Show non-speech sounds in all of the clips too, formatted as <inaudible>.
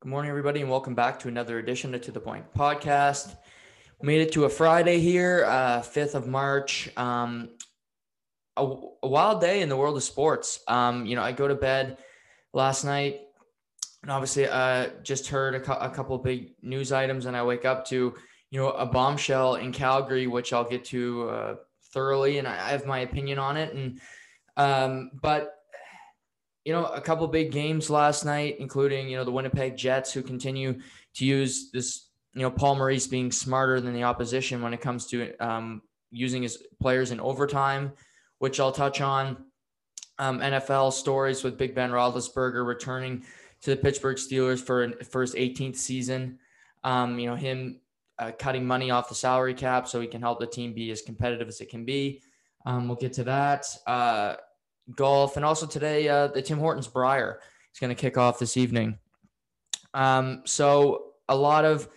Good morning, everybody, and welcome back to another edition of To the Point podcast. We made it to a Friday here, uh, 5th of March. Um, a, a, wild day in the world of sports. Um, you know, I go to bed last night and obviously uh, just heard a, a couple big news items, and I wake up to, you know, a bombshell in Calgary, which I'll get to uh, thoroughly, and I have my opinion on it. And, um, but you know, a couple big games last night, including, you know, the Winnipeg Jets who continue to use this, you know, Paul Maurice being smarter than the opposition when it comes to um, using his players in overtime, which I'll touch on. Um, NFL stories with Big Ben Roethlisberger returning to the Pittsburgh Steelers for, for his 18th season. Um, you know, him uh, cutting money off the salary cap so he can help the team be as competitive as it can be. Um, we'll get to that. Uh, golf, and also today uh, the Tim Hortons Brier is going to kick off this evening. Um, so a lot of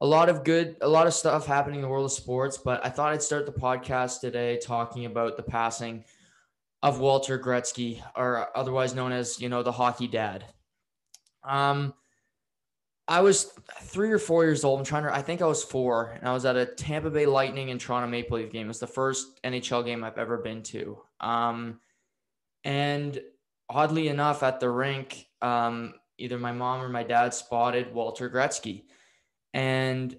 a lot of good, a lot of stuff happening in the world of sports. But I thought I'd start the podcast today talking about the passing of Walter Gretzky, or otherwise known as you know the hockey dad. Um, I was three or four years old. I'm trying to. I think I was four, and I was at a Tampa Bay Lightning and Toronto Maple Leaf game. It was the first NHL game I've ever been to. Um, and oddly enough, at the rink, um, either my mom or my dad spotted Walter Gretzky. And,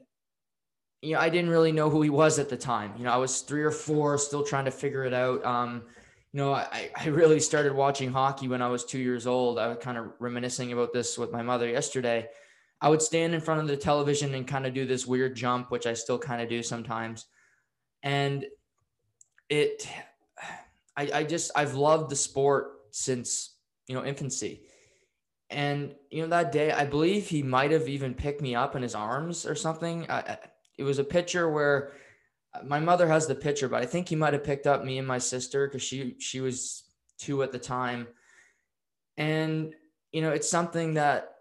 you know, I didn't really know who he was at the time. You know, I was three or four, still trying to figure it out. Um, you know, I, I really started watching hockey when I was two years old. I was kind of reminiscing about this with my mother yesterday. I would stand in front of the television and kind of do this weird jump, which I still kind of do sometimes. And it I, I just I've loved the sport since you know infancy. And you know that day, I believe he might have even picked me up in his arms or something. I, it was a picture where uh, my mother has the picture, but I think he might have picked up me and my sister because she she was two at the time. And you know, it's something that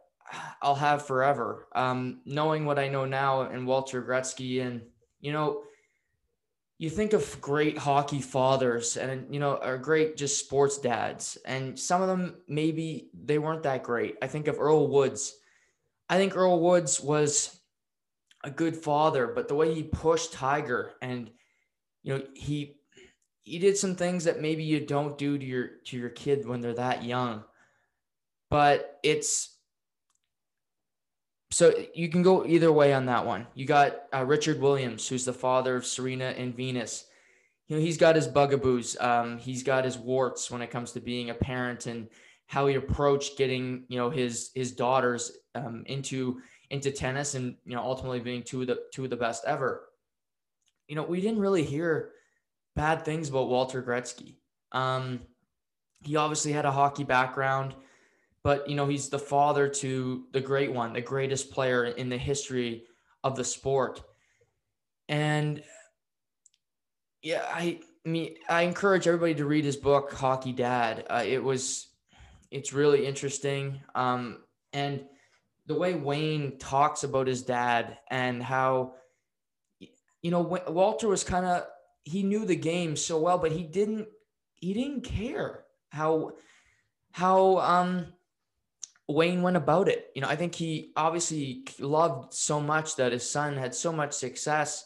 I'll have forever. Um, knowing what I know now and Walter Gretzky, and you know, you think of great hockey fathers and you know are great just sports dads and some of them maybe they weren't that great. I think of earl woods. I think earl woods was a good father but the way he pushed tiger and you know he he did some things that maybe you don't do to your to your kid when they're that young. But it's so you can go either way on that one. You got uh, Richard Williams, who's the father of Serena and Venus. You know, he's got his bugaboos. Um, he's got his warts when it comes to being a parent and how he approached getting, you know, his his daughters um, into into tennis and you know ultimately being two of the two of the best ever. You know, we didn't really hear bad things about Walter Gretzky. Um, he obviously had a hockey background but you know he's the father to the great one the greatest player in the history of the sport. And yeah i, I mean i encourage everybody to read his book hockey dad. Uh, it was it's really interesting. Um, and the way wayne talks about his dad and how you know walter was kind of he knew the game so well but he didn't he didn't care how how um Wayne went about it. You know, I think he obviously loved so much that his son had so much success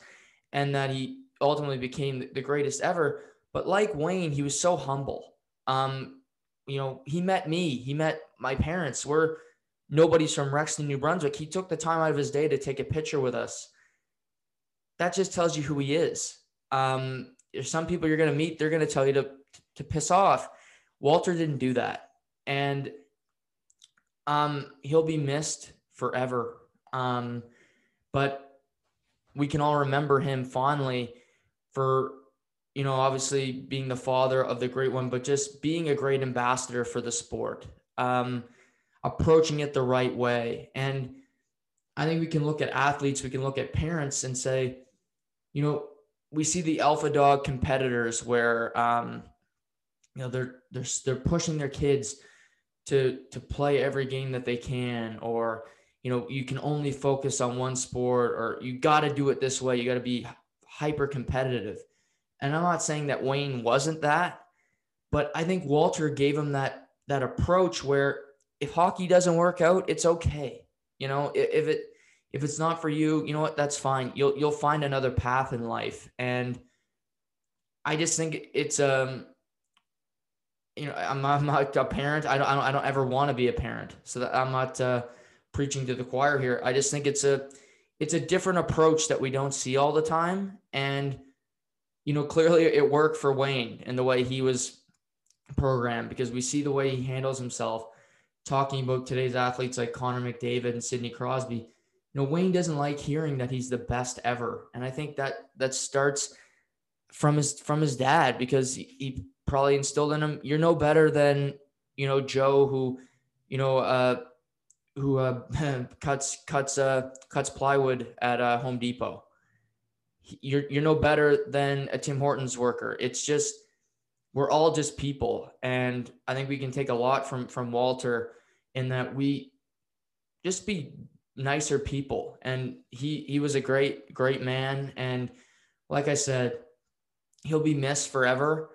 and that he ultimately became the greatest ever. But like Wayne, he was so humble. Um, you know, he met me, he met my parents. We're nobody's from Rexton, New Brunswick. He took the time out of his day to take a picture with us. That just tells you who he is. Um, there's some people you're going to meet, they're going to tell you to, to piss off. Walter didn't do that. And um, he'll be missed forever. Um, but we can all remember him fondly for, you know, obviously being the father of the great one, but just being a great ambassador for the sport, um, approaching it the right way. And I think we can look at athletes, we can look at parents and say, you know, we see the alpha dog competitors where, um, you know, they're, they're, they're pushing their kids to to play every game that they can or you know you can only focus on one sport or you got to do it this way you got to be hyper competitive and i'm not saying that wayne wasn't that but i think walter gave him that that approach where if hockey doesn't work out it's okay You know, if it if it's not for you, you know what? That's fine. You'll you'll find another path in life. And I just think it's um you know, I'm, I'm not a parent. I don't, I don't, I don't ever want to be a parent. So I'm not uh, preaching to the choir here. I just think it's a, it's a different approach that we don't see all the time. And, you know, clearly it worked for Wayne and the way he was programmed because we see the way he handles himself talking about today's athletes like Connor McDavid and Sidney Crosby. You know, Wayne doesn't like hearing that he's the best ever. And I think that that starts from his from his dad because he probably instilled in him. You're no better than you know Joe who you know uh who uh <laughs> cuts cuts uh cuts plywood at uh Home Depot. You're you're no better than a Tim Hortons worker. It's just we're all just people. And I think we can take a lot from from Walter in that we just be nicer people. And he he was a great great man. And like I said he'll be missed forever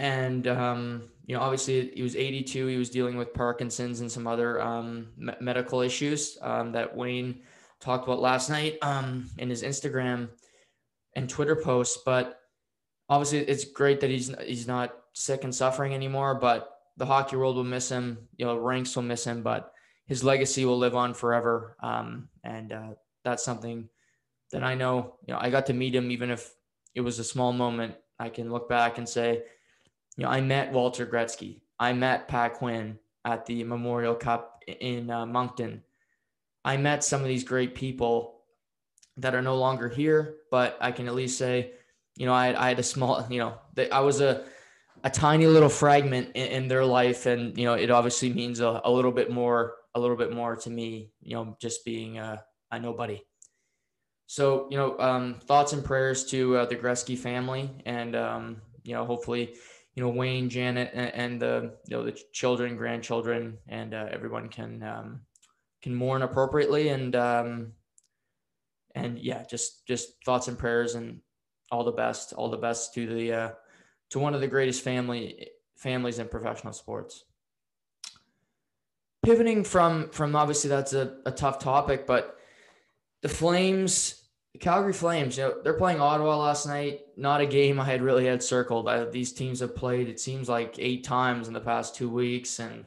and um, you know, obviously he was 82. He was dealing with Parkinson's and some other um, me- medical issues um, that Wayne talked about last night um, in his Instagram and Twitter posts. But obviously, it's great that he's he's not sick and suffering anymore. But the hockey world will miss him. You know, ranks will miss him, but his legacy will live on forever. Um, and uh, that's something that I know. You know, I got to meet him, even if it was a small moment. I can look back and say you know, I met Walter Gretzky. I met Pat Quinn at the Memorial Cup in uh, Moncton. I met some of these great people that are no longer here, but I can at least say, you know, I, I had a small, <laughs> you know, that I was a, a tiny little fragment in, in, their life. And, you know, it obviously means a, a, little bit more, a little bit more to me, you know, just being a, a nobody. So, you know, um, thoughts and prayers to uh, the Gretzky family and, um, you know, hopefully you know Wayne, Janet, and, and the you know the children, grandchildren, and uh, everyone can um, can mourn appropriately and um, and yeah, just just thoughts and prayers and all the best, all the best to the uh, to one of the greatest family families in professional sports. Pivoting from from obviously that's a, a tough topic, but the Flames Calgary Flames, you know, they're playing Ottawa last night. Not a game I had really had circled. I, these teams have played, it seems like eight times in the past two weeks, and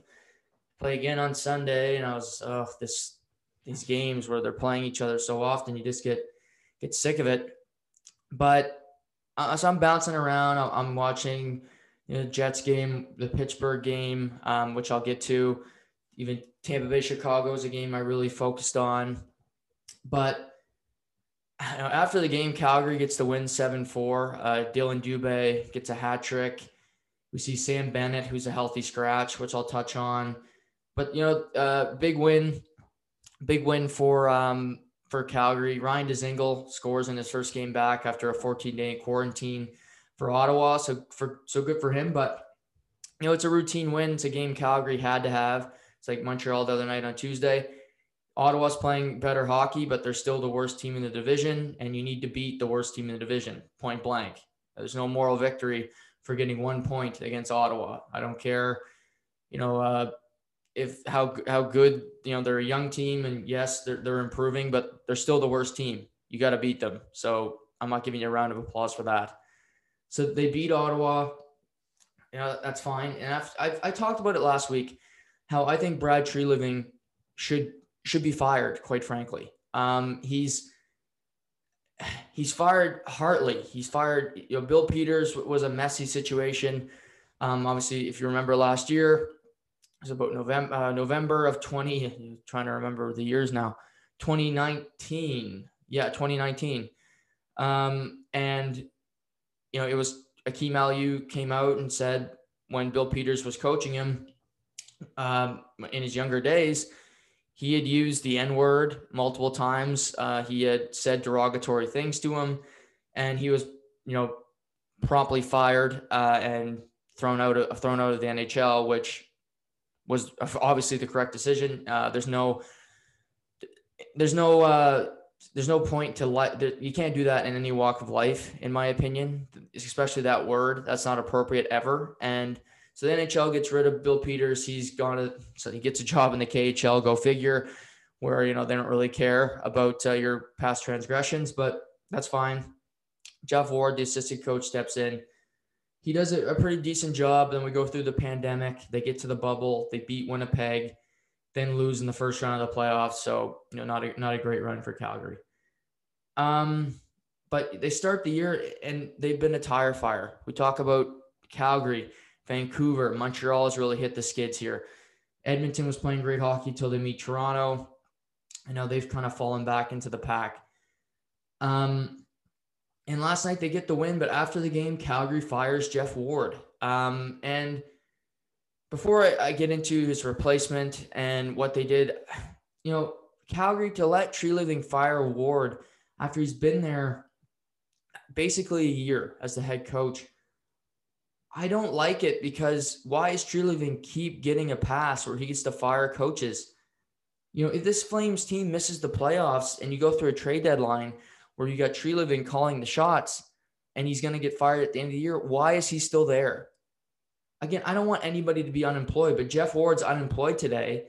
play again on Sunday. And I was, oh, this these games where they're playing each other so often, you just get get sick of it. But uh, so I'm bouncing around. I'm watching you know, Jets game, the Pittsburgh game, um, which I'll get to. Even Tampa Bay Chicago is a game I really focused on, but after the game, Calgary gets the win 7 4. Uh, Dillon Dubé gets a hat trick. We see Sam Bennett, who's a healthy scratch, which I'll touch on. But, you know, uh, big win. Big win for um, for Calgary. Ryan Dzingel scores in his first game back after a 14 day quarantine for Ottawa. So for so good for him. But you know, it's a routine win. It's a game Calgary had to have. It's like Montreal the other night on Tuesday. Ottawa's playing better hockey, but they're still the worst team in the division, and you need to beat the worst team in the division, point blank. There's no moral victory for getting one point against Ottawa. I don't care, you know, uh, if how how good you know they're a young team, and yes, they're they're improving, but they're still the worst team. You got to beat them. So I'm not giving you a round of applause for that. So they beat Ottawa. You know, that's fine. And I've, I've I talked about it last week, how I think Brad Treliving should should be fired, quite frankly. Um, he's he's fired Hartley. He's fired. You know, Bill Peters was a messy situation. Um, obviously, if you remember last year, it was about November uh, November of twenty. Trying to remember the years now. Twenty nineteen. Yeah, twenty nineteen. Um, and you know, it was Akim Aliu came out and said when Bill Peters was coaching him um, in his younger days he had used the N word multiple times. Uh, he had said derogatory things to him, and he was, you know, promptly fired uh, and thrown out of thrown out of the NHL, which was obviously the correct decision. Uh, there's no, there's no, uh, there's no point to let. You can't do that in any walk of life, in my opinion. Especially that word. That's not appropriate ever. And so the NHL gets rid of Bill Peters. He's gone to, so he gets a job in the KHL. Go figure. where you know they don't really care about uh, your past transgressions, but that's fine. Jeff Ward, the assistant coach, steps in. He does a, a pretty decent job. Then we go through the pandemic. They get to the bubble. They beat Winnipeg, then lose in the first round of the playoffs. So you know, not a not a great run for Calgary. Um, but they start the year and they've been a tire fire. We talk about Calgary, Vancouver, Montreal has really hit the skids here. Edmonton was playing great hockey till they meet Toronto. I know they've kind of fallen back into the pack. Um, and last night they get the win, but after the game, Calgary fires Jeff Ward. Um, and before I, I get into his replacement and what they did, you know, Calgary to let Treliving fire Ward after he's been there basically a year as the head coach. I don't like it because why is Treliving keep getting a pass where he gets to fire coaches? You know, if this Flames team misses the playoffs and you go through a trade deadline where you got Treliving calling the shots and he's going to get fired at the end of the year, why is he still there? Again, I don't want anybody to be unemployed, but Jeff Ward's unemployed today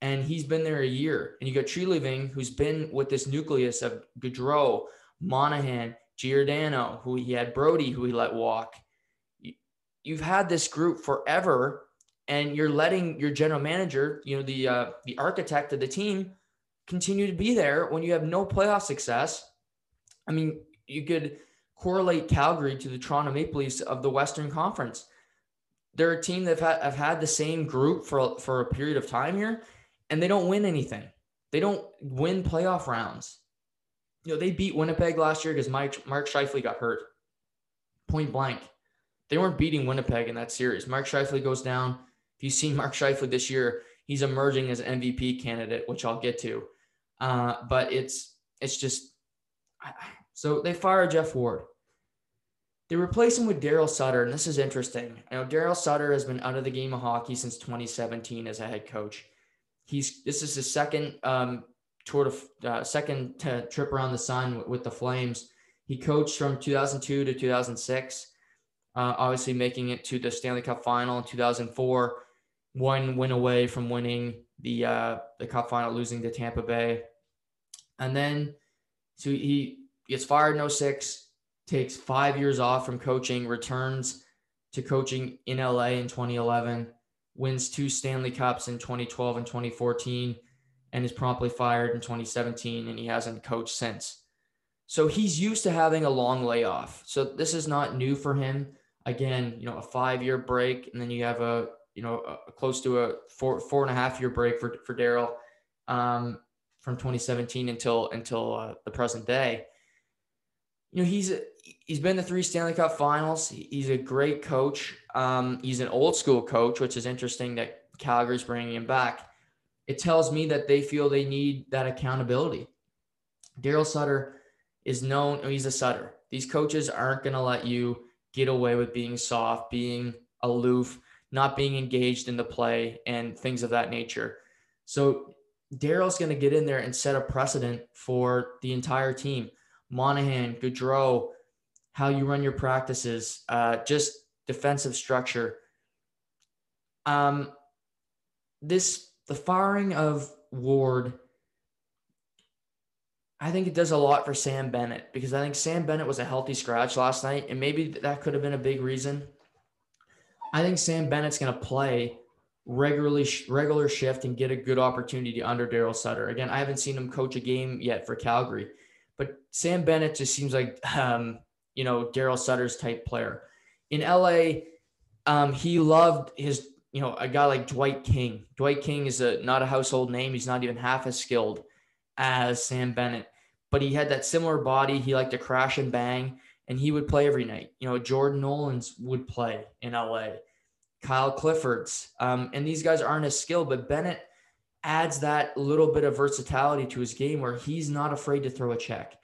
and he's been there a year. And you got Treliving, who's been with this nucleus of Gaudreau, Monahan, Giordano, who he had Brody, who he let walk. You've had this group forever and you're letting your general manager, you know, the uh, the architect of the team, continue to be there when you have no playoff success. I mean, you could correlate Calgary to the Toronto Maple Leafs of the Western Conference. They're a team that have had, have had the same group for for a period of time here, and they don't win anything. They don't win playoff rounds. You know, they beat Winnipeg last year because Mike Mark Scheifele got hurt. Point blank. They weren't beating Winnipeg in that series. Mark Scheifele goes down if you've seen Mark Scheifele this year, he's emerging as an MVP candidate, which I'll get to. Uh, but it's it's just so they fire Jeff Ward. They replace him with Daryl Sutter, and this is interesting. You know, Daryl Sutter has been out of the game of hockey since 2017 as a head coach. He's this is his second um, tour of uh, second t- trip around the sun with, with the Flames. He coached from 2002 to 2006, uh, obviously making it to the Stanley Cup final in 2004 one win away from winning the uh, the Cup final, losing to Tampa Bay, and then so he gets fired in 06, takes five years off from coaching, returns to coaching in LA in 2011, wins two Stanley Cups in 2012 and 2014, and is promptly fired in 2017, and he hasn't coached since. So he's used to having a long layoff. So this is not new for him. Again, you know, a five year break, and then you have a you know, uh, close to a four four and a half year break for for Daryl um, from 2017 until until uh, the present day. You know, he's he's been to three Stanley Cup Finals. He's a great coach. Um, he's an old school coach, which is interesting that Calgary's bringing him back. It tells me that they feel they need that accountability. Daryl Sutter is known. He's a Sutter. These coaches aren't going to let you get away with being soft, being aloof not being engaged in the play and things of that nature. So Daryl's going to get in there and set a precedent for the entire team. Monahan, Gaudreau, how you run your practices, uh, just defensive structure. Um, this the firing of Ward. I think it does a lot for Sam Bennett because I think Sam Bennett was a healthy scratch last night, and maybe that could have been a big reason I think Sam Bennett's going to play regularly regular shift and get a good opportunity under Daryl Sutter. Again, I haven't seen him coach a game yet for Calgary, but Sam Bennett just seems like um, you know Daryl Sutter's type player. In LA, um, he loved his you know a guy like Dwight King. Dwight King is a not a household name. He's not even half as skilled as Sam Bennett, but he had that similar body. He liked to crash and bang and he would play every night. You know, Jordan Nolans would play in LA, Kyle Clifford's, um, and these guys aren't as skilled, but Bennett adds that little bit of versatility to his game where he's not afraid to throw a check.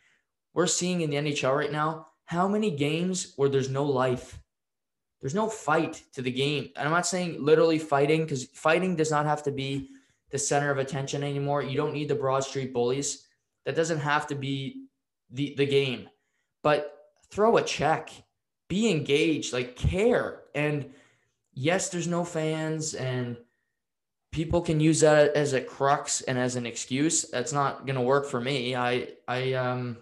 We're seeing in the NHL right now how many games where there's no life. There's no fight to the game. And I'm not saying literally fighting because fighting does not have to be the center of attention anymore. You don't need the Broad Street bullies. That doesn't have to be the, the game. But throw a check, be engaged, like care. And yes, there's no fans and people can use that as a crux and as an excuse. That's not going to work for me. I, I, um,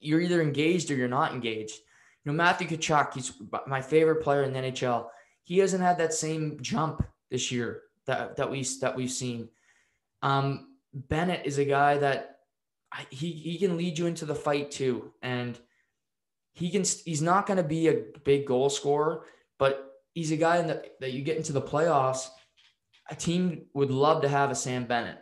you're either engaged or you're not engaged. You know, Matthew Tkachuk, he's my favorite player in the NHL. He hasn't had that same jump this year that, that we that we've seen. Um, Bennett is a guy that he he can lead you into the fight too, and he can. He's not going to be a big goal scorer, but he's a guy that that you get into the playoffs. A team would love to have a Sam Bennett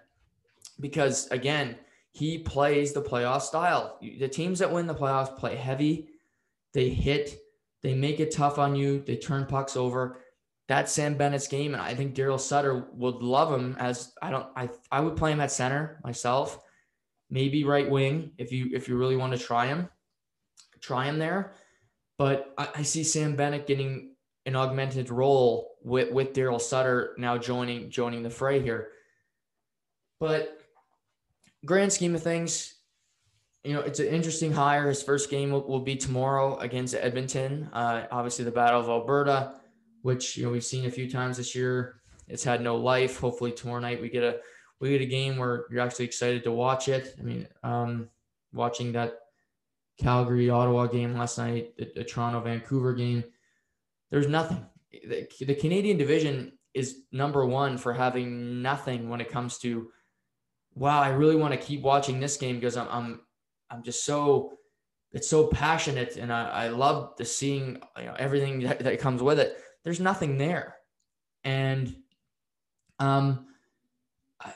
because again, he plays the playoff style. The teams that win the playoffs play heavy, they hit, they make it tough on you, they turn pucks over. That's Sam Bennett's game, and I think Daryl Sutter would love him as I don't. I I would play him at center myself, maybe right wing if you if you really want to try him, try him there. But I, I see Sam Bennett getting an augmented role with with Daryl Sutter now joining joining the fray here. But grand scheme of things, you know, it's an interesting hire. His first game will, will be tomorrow against Edmonton. Uh, obviously, the Battle of Alberta, which you know we've seen a few times this year. It's had no life. Hopefully, tomorrow night we get a we get a game where you're actually excited to watch it. I mean, um, watching that Calgary Ottawa game last night, the, the Toronto Vancouver game, there's nothing. The, the Canadian division is number one for having nothing when it comes to wow, I really want to keep watching this game because I'm I'm I'm just so it's so passionate and I, I love the seeing you know, everything that, that comes with it. There's nothing there. And um I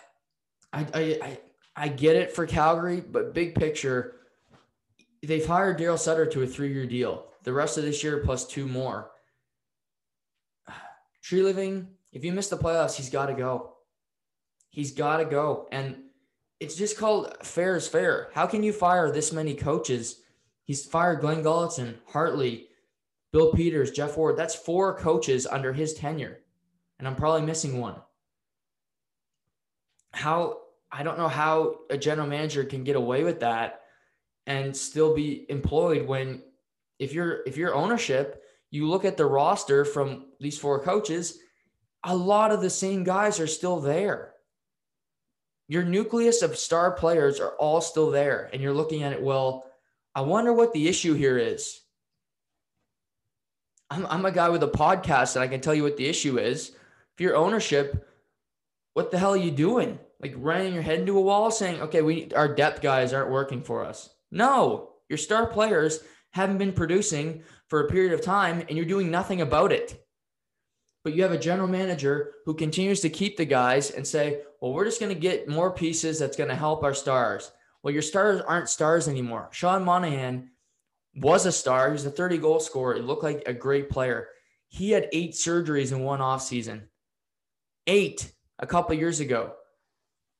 I I I get it for Calgary, but big picture, they've hired Daryl Sutter to a three-year deal. The rest of this year plus two more. <sighs> Treliving, if you miss the playoffs, he's got to go. He's got to go. And it's just called fair is fair. How can you fire this many coaches? He's fired Glenn Gulutzan, Hartley, Bill Peters, Jeff Ward. That's four coaches under his tenure. And I'm probably missing one. How I don't know how a general manager can get away with that and still be employed when if you're if you're ownership, you look at the roster from these four coaches, a lot of the same guys are still there your nucleus of star players are all still there. And you're looking at it, well, I wonder what the issue here is. I'm, I'm a guy with a podcast and I can tell you what the issue is. If you're ownership, what the hell are you doing? Like running your head into a wall saying, okay, we our depth guys aren't working for us. No, your star players haven't been producing for a period of time and you're doing nothing about it but you have a general manager who continues to keep the guys and say, well, we're just going to get more pieces that's going to help our stars. Well, your stars aren't stars anymore. Sean Monahan was a star. He was a 30 goal scorer. He looked like a great player. He had eight surgeries in one off season. Eight a couple years ago.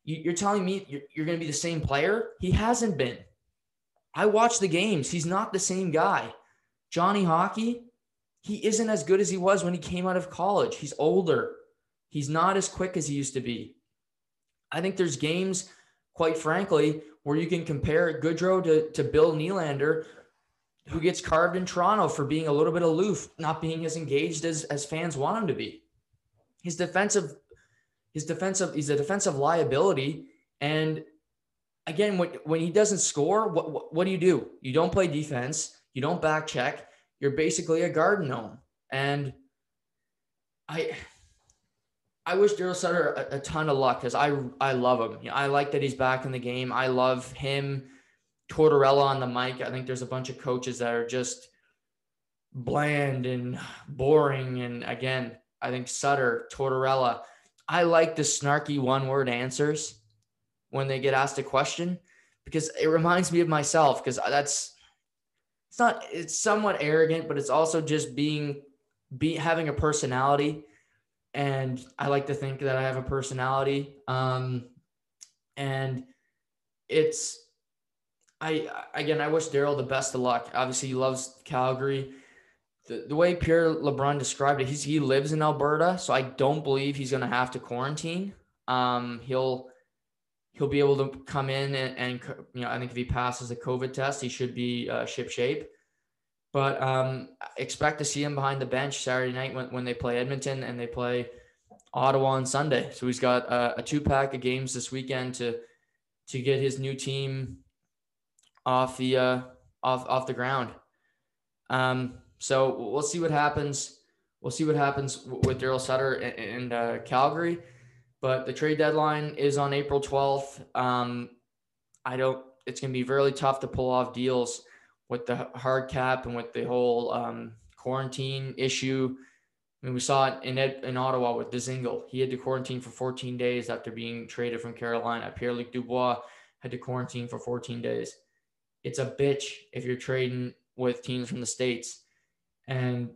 You're telling me you're going to be the same player? He hasn't been. I watch the games. He's not the same guy. Johnny Hockey, he isn't as good as he was when he came out of college. He's older. He's not as quick as he used to be. I think there's games, quite frankly, where you can compare Gaudreau to, to Bill Nylander, who gets carved in Toronto for being a little bit aloof, not being as engaged as, as fans want him to be. His defensive, his defensive, he's a defensive liability. And again, when, when he doesn't score, what, what, what do you do? You don't play defense. You don't back check you're basically a garden gnome. And I I wish Daryl Sutter a, a, ton of luck because I I love him. I like that he's back in the game. I love him. Tortorella on the mic. I think there's a bunch of coaches that are just bland and boring. And again, I think Sutter, Tortorella. I like the snarky one word answers when they get asked a question because it reminds me of myself because that's it's not it's somewhat arrogant, but it's also just being be having a personality. And I like to think that I have a personality. Um, and it's I again I wish Daryl the best of luck. Obviously he loves Calgary. The, the way Pierre LeBrun described it, he's he lives in Alberta, so I don't believe he's gonna have to quarantine. Um, he'll he'll be able to come in and, and, you know I think if he passes the COVID test, he should be uh, ship shape. But um, expect to see him behind the bench Saturday night when, when they play Edmonton and they play Ottawa on Sunday. So he's got a, a two pack of games this weekend to to get his new team off the uh, off off the ground. Um, so we'll see what happens. We'll see what happens with Daryl Sutter and, uh, Calgary. But the trade deadline is on April 12th. Um, I don't. It's going to be really tough to pull off deals with the hard cap and with the whole um, quarantine issue. I mean, we saw it in Ed, in Ottawa with Dzingel. He had to quarantine for 14 days after being traded from Carolina. Pierre-Luc Dubois had to quarantine for 14 days. It's a bitch if you're trading with teams from the states, and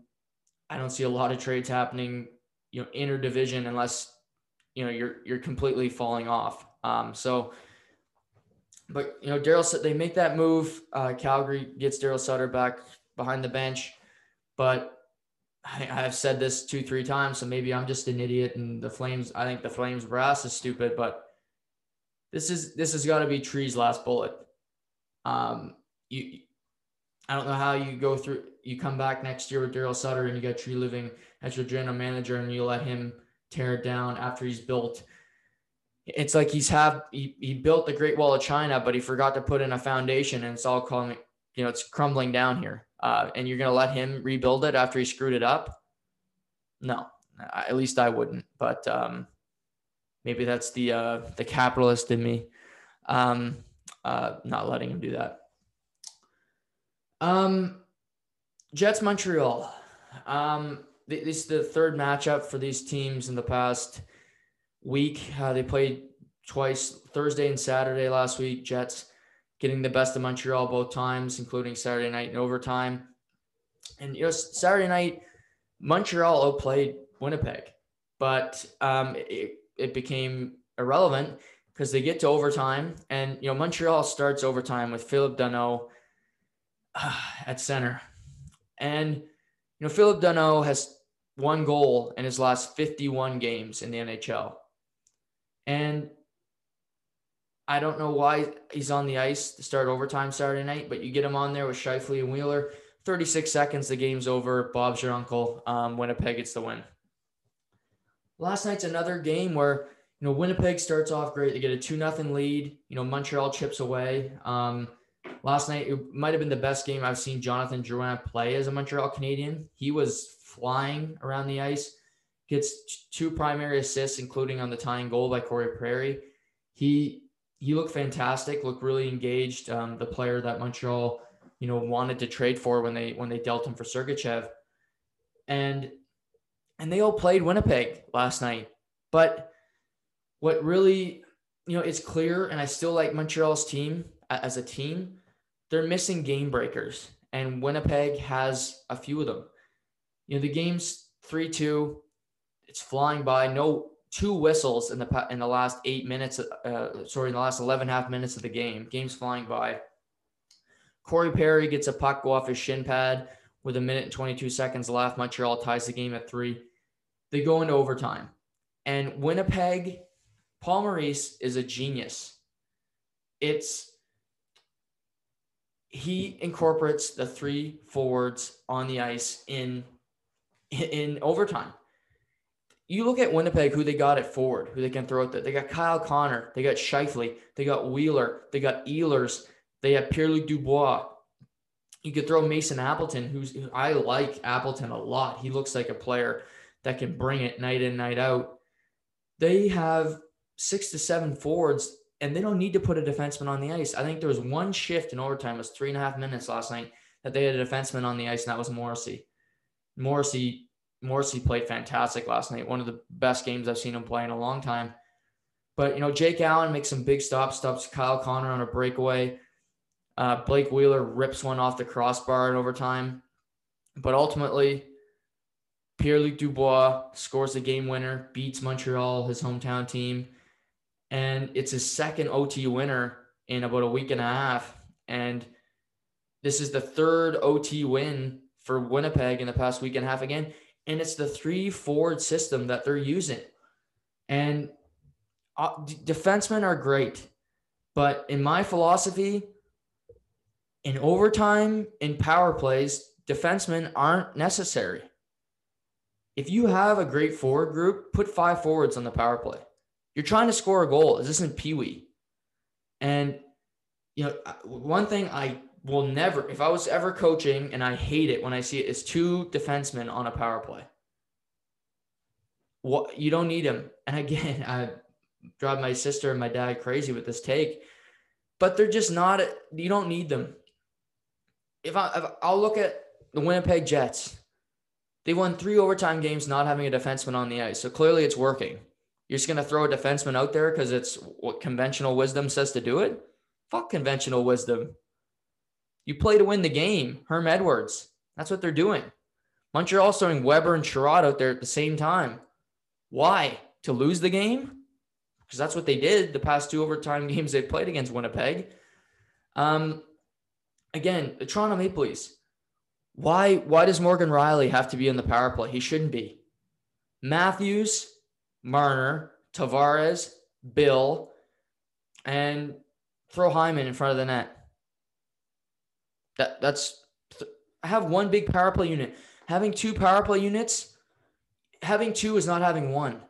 I don't see a lot of trades happening, you know, interdivision unless you know you're you're completely falling off. Um, so, but you know, Daryl said they make that move. Uh, Calgary gets Daryl Sutter back behind the bench, but I, have said this two, three times, so maybe I'm just an idiot. And the Flames, I think the Flames brass is stupid, but this is this has got to be Tree's last bullet. Um, you, I don't know how you go through. You come back next year with Daryl Sutter, and you got Treliving as your general manager, and you let him tear it down after he's built. It's like he's have he, he built the Great Wall of China, but he forgot to put in a foundation, and it's all coming. You know, it's crumbling down here uh, and you're going to let him rebuild it after he screwed it up? No, at least I wouldn't. But um, maybe that's the uh, the capitalist in me, um, uh, not letting him do that. Um, Jets Montreal. Um, this is the third matchup for these teams in the past week. Uh, they played twice, Thursday and Saturday last week. Jets getting the best of Montreal both times, including Saturday night and overtime. And you know, Saturday night, Montreal outplayed Winnipeg, but um, it, it became irrelevant because they get to overtime, and you know Montreal starts overtime with Philip Danault uh, <sighs> at center, and you know Philip Danault has one goal in his last 51 games in the NHL, and I don't know why he's on the ice to start overtime Saturday night, but you get him on there with Scheifele and Wheeler. 36 seconds, the game's over. Bob's your uncle. Um, Winnipeg gets the win. Last night's another game where you know Winnipeg starts off great. They get a two nothing lead. You know Montreal chips away. Um, last night it might have been the best game I've seen Jonathan Drouin play as a Montreal Canadian. He was flying around the ice. Gets two primary assists, including on the tying goal by Corey Perry. He he looked fantastic, looked really engaged. Um, the player that Montreal, you know, wanted to trade for when they when they dealt him for Sergachev, and and they all played Winnipeg last night. But what really, you know, it's clear, and I still like Montreal's team as a team. They're missing game breakers, and Winnipeg has a few of them. You know, the game's three two. It's flying by. No two whistles in the in the last eight minutes. Uh, sorry, in the last 11 half minutes of the game. Game's flying by. Corey Perry gets a puck go off his shin pad with a minute and 22 seconds left. Montreal ties the game at three. They go into overtime, and Winnipeg. Paul Maurice is a genius. It's he incorporates the three forwards on the ice in in overtime you look at Winnipeg, who they got at forward, who they can throw at that. They got Kyle Connor, they got Scheifele, they got Wheeler, they got Ehlers, they have Pierre-Luc Dubois. You could throw Mason Appleton, who's I like Appleton a lot. He looks like a player that can bring it night in, night out. They have six to seven forwards, and they don't need to put a defenseman on the ice. I think there was one shift in overtime, it was three and a half minutes last night that they had a defenseman on the ice, and that was Morrissey. Morrissey Morrissey played fantastic last night. One of the best games I've seen him play in a long time. But you know, Jake Allen makes some big stops, stops Kyle Connor on a breakaway. Uh, Blake Wheeler rips one off the crossbar in overtime. But ultimately, Pierre Luc Dubois scores the game winner, beats Montreal, his hometown team. And it's his second OT winner in about a week and a half. And this is the third OT win for Winnipeg in the past week and a half again and it's the three forward system that they're using. And uh, defensemen are great, but in my philosophy, in overtime, in power plays, defensemen aren't necessary. if you have a great forward group, put five forwards on the power play. You're trying to score a goal. Is this isn't Pee Wee. And, you know, one thing I will never, if I was ever coaching, and I hate it when I see it, is two defensemen on a power play. What you don't need them. And again, <laughs> I drive my sister and my dad crazy with this take, but they're just not. You don't need them. If I, if I'll look at the Winnipeg Jets, they won three overtime games not having a defenseman on the ice. So clearly it's working. You're just going to throw a defenseman out there because it's what conventional wisdom says to do it? Fuck conventional wisdom. You play to win the game. Herm Edwards. That's what they're doing. Montreal throwing Weber and Chiarot out there at the same time. Why? To lose the game? Because that's what they did the past two overtime <laughs> games they played against Winnipeg. Um, again, the Toronto Maple Leafs. Why? Why does Morgan Rielly have to be in the power play? He shouldn't be. Matthews, Marner, Tavares, Bill, and throw Hyman in front of the net. That that's have one big power play unit. Having two power play units, having two is not having one.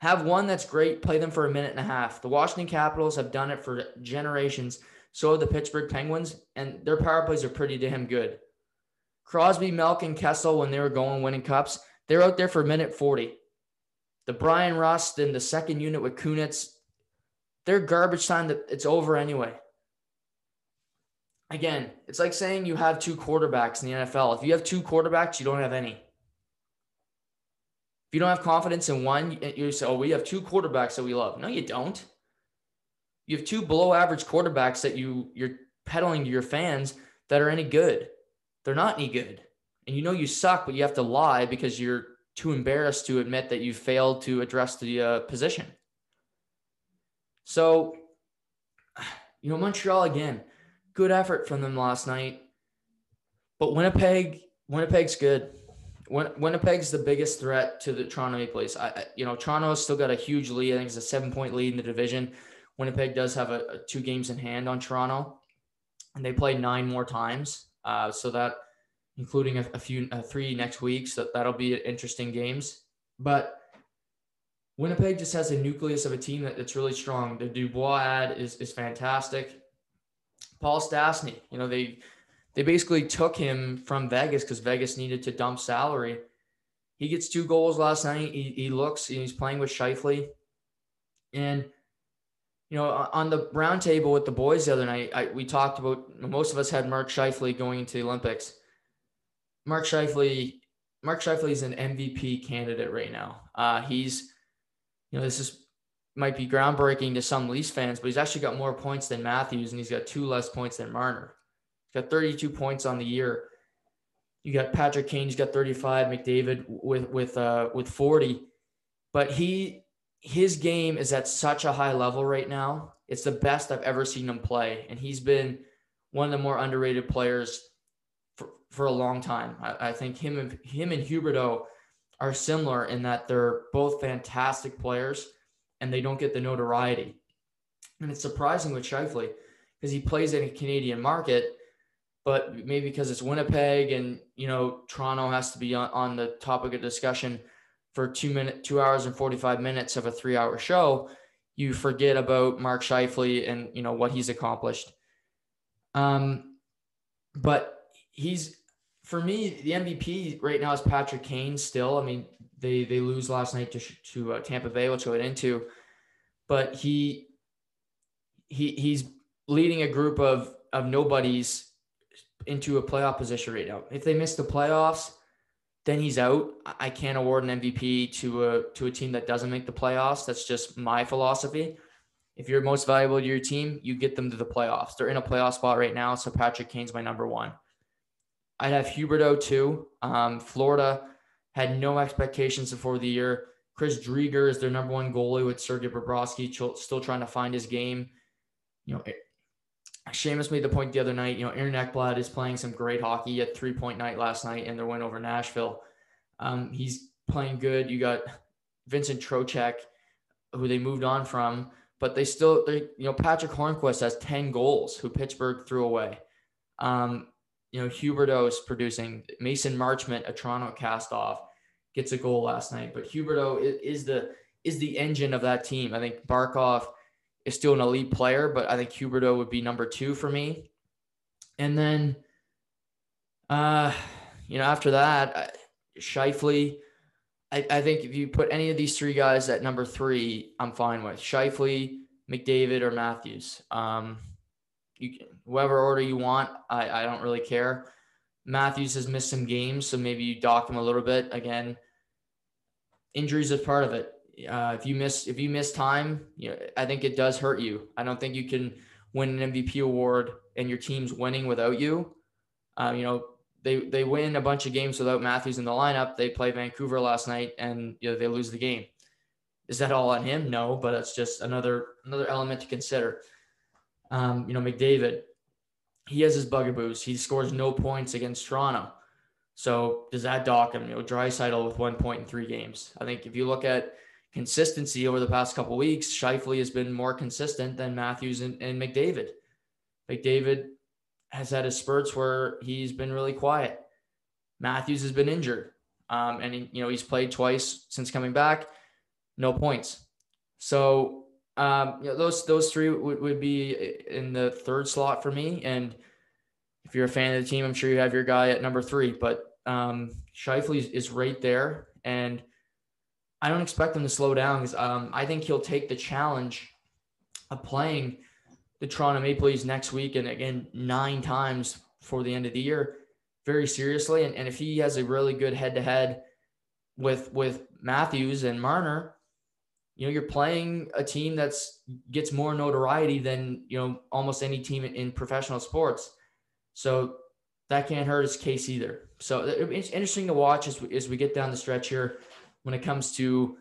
Have one that's great, play them for a minute and a half. The Washington Capitals have done it for generations. So have the Pittsburgh Penguins, and their power plays are pretty damn good. Crosby, Melk, and Kessel, when they were going winning cups, they're out there for a minute 40. The Bryan Rust and the second unit with Kunitz, they're garbage time that it's over anyway. Again, it's like saying you have two quarterbacks in the NFL. If you have two quarterbacks, you don't have any. If you don't have confidence in one, you say, oh, we have two quarterbacks that we love. No, you don't. You have two below average quarterbacks that you you're peddling to your fans that are any good. They're not any good. And you know you suck, but you have to lie because you're too embarrassed to admit that you failed to address the uh, position. So, you know, Montreal again, good effort from them last night. But Winnipeg, Winnipeg's good. Win- Winnipeg's the biggest threat to the Toronto Maple Leafs. I, you know, Toronto's still got a huge lead. I think it's a seven point lead in the division. Winnipeg does have a, a two games in hand on Toronto, and they play nine more times. Uh, so that including a, a few, uh, three next week. So that'll be interesting games. But Winnipeg just has a nucleus of a team that, that's really strong. The Dubois ad is, is fantastic. Paul Stastny, you know, they they basically took him from Vegas because Vegas needed to dump salary. He gets two goals last night. He, he looks, he's playing with Scheifele. And, you know, on the roundtable with the boys the other night, I, we talked about most of us had Mark Scheifele going into the Olympics. Mark Scheifele, Mark Scheifele is an MVP candidate right now. Uh, he's, you know, this is might be groundbreaking to some Leafs fans, but he's actually got more points than Matthews, and he's got two less points than Marner. He's got 32 points on the year. You got Patrick Kane, he's got 35. McDavid with with uh, with 40, but he his game is at such a high level right now. It's the best I've ever seen him play, and he's been one of the more underrated players for a long time. I, I think him and him and Huberdeau are similar in that they're both fantastic players and they don't get the notoriety. And it's surprising with Scheifele because he plays in a Canadian market, but maybe because it's Winnipeg and you know Toronto has to be on, on the topic of discussion for two minute, two hours and forty five minutes of a three hour show, you forget about Mark Scheifele and you know what he's accomplished. Um, but he's for me, the MVP right now is Patrick Kane. Still, I mean, they they lose last night to to uh, Tampa Bay, which we'll get into, but he he he's leading a group of of nobodies into a playoff position right now. If they miss the playoffs, then he's out. I can't award an MVP to a to a team that doesn't make the playoffs. That's just my philosophy. If you're most valuable to your team, you get them to the playoffs. They're in a playoff spot right now, so Patrick Kane's my number one. I'd have Huberdeau too. Um, Florida had no expectations before the year. Chris Driedger is their number one goalie with Sergei Bobrovsky still trying to find his game. You know, Seamus made the point the other night. You know, Aaron Ekblad is playing some great hockey at three point night last night in their win over Nashville. Um, he's playing good. You got Vincent Trocheck, who they moved on from, but they still, they, you know, Patric Hornqvist has 10 goals, who Pittsburgh threw away. Um, you know, Huberdeau's producing Mason Marchment, a Toronto cast off. gets a goal last night. But Huberdeau is the is the engine of that team. I think Barkov is still an elite player, but I think Huberdeau would be number two for me. And then, uh, you know, after that, Scheifele. I, I think if you put any of these three guys at number three, I'm fine with Scheifele, McDavid, or Matthews. Um, you can, whoever order you want, I, I don't really care. Matthews has missed some games, so maybe you dock him a little bit. Again, injuries is part of it. Uh, if you miss if you miss time, you know, I think it does hurt you. I don't think you can win an MVP award and your team's winning without you. Uh, you know, they they win a bunch of games without Matthews in the lineup. They play Vancouver last night and you know they lose the game. Is that all on him? No, but it's just another another element to consider. Um, you know, McDavid, he has his bugaboos. He scores no points against Toronto. So does that dock him? You know, Draisaitl with one point in three games. I think if you look at consistency over the past couple weeks, Scheifele has been more consistent than Matthews and, and McDavid. McDavid has had his spurts where he's been really quiet. Matthews has been injured, um, and he, you know he's played twice since coming back, no points. So um, you know, those those three would, would be in the third slot for me. And if you're a fan of the team, I'm sure you have your guy at number three. But um, Scheifele is, is right there, and I don't expect him to slow down because um, I think he'll take the challenge of playing the Toronto Maple Leafs next week and again nine times before the end of the year very seriously. And, and if he has a really good head to head with with Matthews and Marner, you know you're playing a team that's gets more notoriety than you know almost any team in, professional sports. So that can't hurt his case either. So it's interesting to watch as we, as we get down the stretch here when it comes to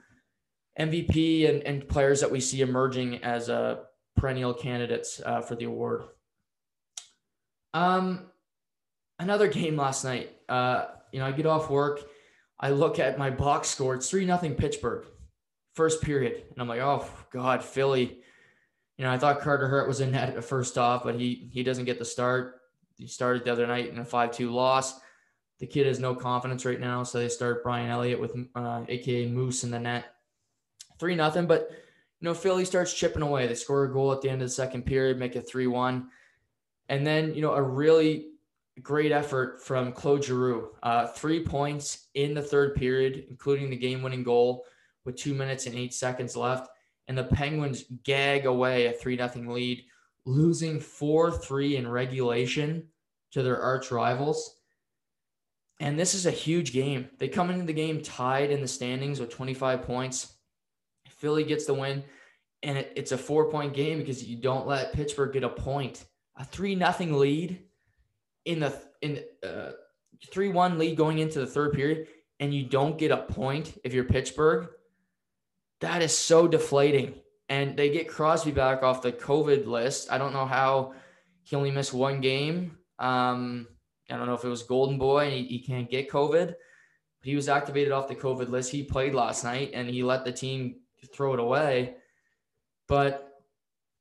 MVP and, and players that we see emerging as uh, perennial candidates uh, for the award. Um, another game last night. Uh, you know, I get off work, I look at my box score. It's three nothing Pittsburgh, first period, and I'm like, oh God, Philly. You know, I thought Carter Hart was in net <laughs> first off, but he he doesn't get the start. He started the other night in a five two loss the kid has no confidence right now, so they start Brian Elliott with uh, AKA Moose in the net, three nothing. But you know, Philly starts chipping away. They score a goal at the end of the second period, make it three one, and then you know a really great effort from Claude Giroux. Uh, three points in the third period, including the game-winning goal with two minutes and eight seconds left, and the Penguins gag away a three nothing lead, losing four three in regulation to their arch rivals. And this is a huge game. They come into the game tied in the standings with 25 points. Philly gets the win, and it, it's a four point game because you don't let Pittsburgh get a point. A three nothing lead in the in uh, three one lead going into the third period, and you don't get a point if you're Pittsburgh. That is so deflating. And they get Crosby back off the COVID list. I don't know how he only missed one game. Um, I don't know if it was Golden Boy and he, he can't get COVID, he was activated off the COVID list. He played last night and he let the team throw it away. But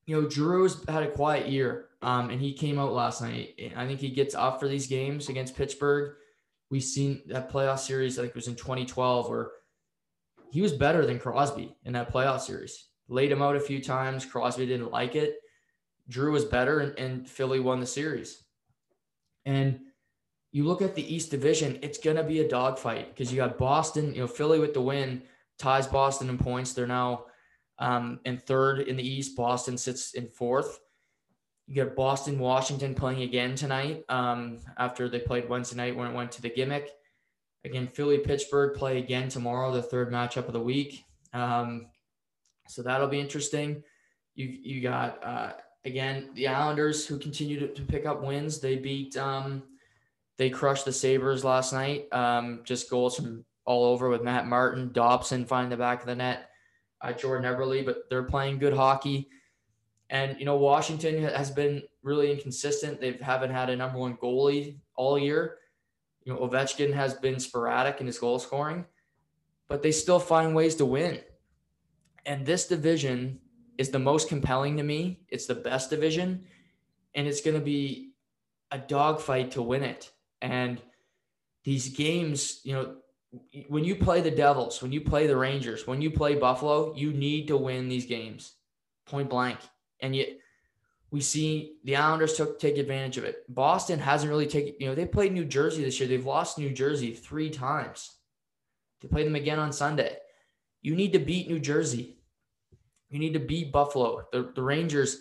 you know, Drew's had a quiet year, um, and he came out last night. I think he gets up for these games against Pittsburgh. We've seen that playoff series. I think it was in 2012, where he was better than Crosby in that playoff series. Laid him out a few times. Crosby didn't like it. Drew was better, and, and Philly won the series. And you look at the East Division, it's going to be a dogfight because you got Boston, you know, Philly with the win ties Boston in points. They're now um, in third in the East. Boston sits in fourth. You got Boston, Washington playing again tonight um, after they played Wednesday night when it went to the gimmick. Again, Philly, Pittsburgh play again tomorrow, the third matchup of the week. Um, so that'll be interesting. You you got uh, again the Islanders who continue to, to pick up wins. They beat um, they crushed the Sabres last night. Um, just goals from all over with Matt Martin, Dobson finding the back of the net, uh, Jordan Eberle. but they're playing good hockey. And, you know, Washington has been really inconsistent. They haven't had a number one goalie all year. You know, Ovechkin has been sporadic in his goal scoring, but they still find ways to win. And this division is the most compelling to me. It's the best division, and it's going to be a dogfight to win it. And these games, you know, when you play the Devils, when you play the Rangers, when you play Buffalo, you need to win these games, point blank. And yet, we see the Islanders took take advantage of it. Boston hasn't really taken. You know, they played New Jersey this year. They've lost New Jersey three times. They play them again on Sunday. You need to beat New Jersey. You need to beat Buffalo. The, the Rangers,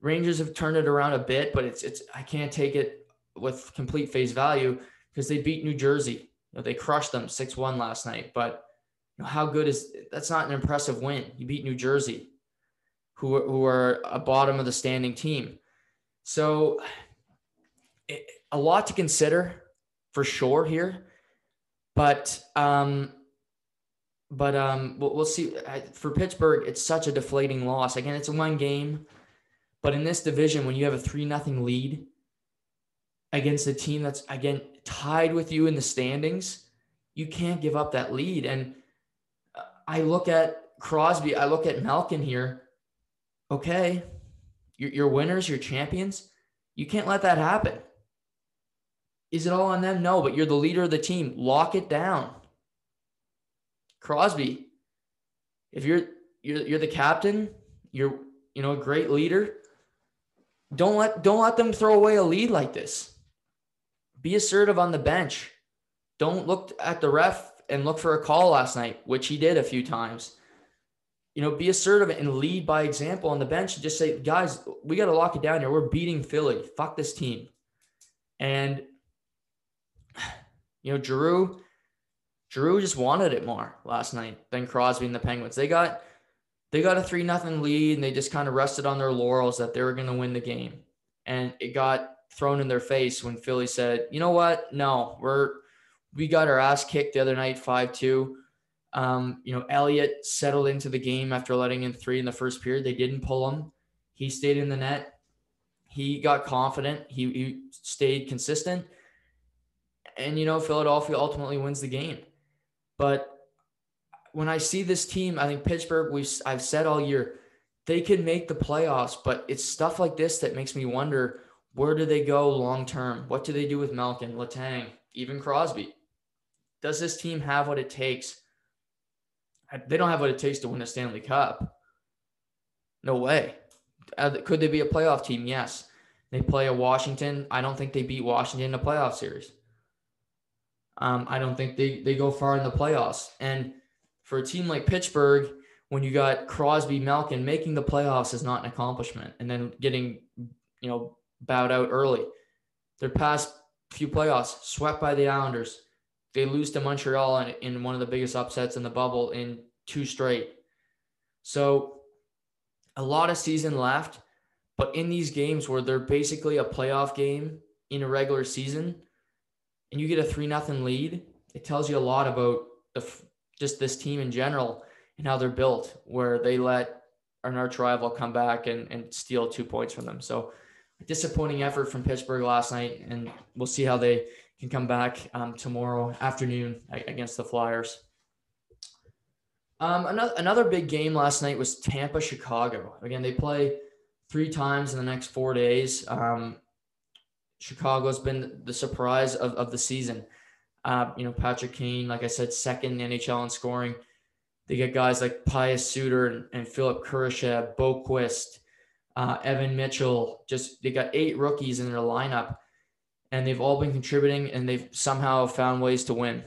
Rangers have turned it around a bit, but it's it's I can't take it with complete face value because they beat New Jersey. You know, they crushed them 6-1 last night. But you know, how good is that's not an impressive win. You beat New Jersey, who, who are a bottom of the standing team. So it, a lot to consider for sure here. But um, but um, we'll, we'll see. For Pittsburgh, it's such a deflating loss. Again, it's a one game, but in this division, when you have a three nothing lead against a team that's again tied with you in the standings, you can't give up that lead. And I look at Crosby, I look at Malkin here. Okay, you're, you're winners, you're champions. You can't let that happen. Is it all on them? No, but you're the leader of the team. Lock it down. Crosby, if you're you're you're the captain, you're you know a great leader. Don't let don't let them throw away a lead like this. Be assertive on the bench. Don't look at the ref and look for a call last night, which he did a few times. You know, be assertive and lead by example on the bench and just say, guys, we got to lock it down here. We're beating Philly. Fuck this team. And you know, Drew, Drew just wanted it more last night than Crosby and the Penguins. They got they got a three nothing lead and they just kind of rested on their laurels that they were going to win the game. And it got thrown in their face when Philly said, "You know what? No, we're we got our ass kicked the other night 5-2." Um, you know, Elliott settled into the game after letting in 3 in the first period. They didn't pull him. He stayed in the net. He got confident. He, he stayed consistent and you know Philadelphia ultimately wins the game. But when I see this team, I think Pittsburgh. We I've said all year they can make the playoffs, but it's stuff like this that makes me wonder where do they go long term? What do they do with Malkin, Letang, even Crosby? Does this team have what it takes? They don't have what it takes to win a Stanley Cup. No way. Could they be a playoff team? Yes. They play a Washington. I don't think they beat Washington in a playoff series. Um, I don't think they, they go far in the playoffs. And for a team like Pittsburgh, when you got Crosby, Malkin, making the playoffs is not an accomplishment. And then getting, you know, bowed out early. Their past few playoffs, swept by the Islanders. They lose to Montreal in, in one of the biggest upsets in the bubble in two straight. So a lot of season left. But in these games where they're basically a playoff game in a regular season – and you get a three nothing lead, it tells you a lot about the just this team in general and how they're built, where they let an arch rival come back and, and steal two points from them. So disappointing effort from Pittsburgh last night, and we'll see how they can come back um, tomorrow afternoon against the Flyers. Um, another, another big game last night was Tampa Chicago. Again, they play three times in the next four days. Um, Chicago's been the surprise of, of the season. Uh, you know, Patrick Kane, like I said, second NHL in scoring. They get guys like Pius Suter and, and Philipp Kurashev, Boqvist, uh, Evan Mitchell. Just they got eight rookies in their lineup, and they've all been contributing, and they've somehow found ways to win.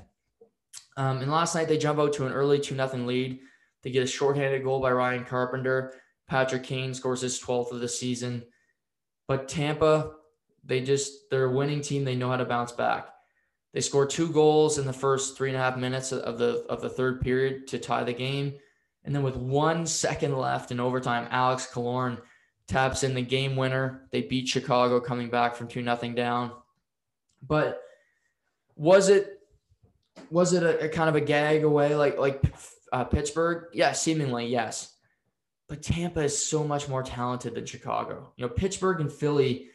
Um, and last night they jump out to an early two nothing lead. They get a shorthanded goal by Ryan Carpenter. Patrick Kane scores his 12th of the season. But Tampa they just they're a winning team. They know how to bounce back. They score two goals in the first three and a half minutes of the of the third period to tie the game, and then with one second left in overtime, Alex Killorn taps in the game winner. They beat Chicago, coming back from two nothing down. But was it was it a, a, kind of a gag away like like uh, Pittsburgh? Yeah, seemingly yes. But Tampa is so much more talented than Chicago. You know, Pittsburgh and Philly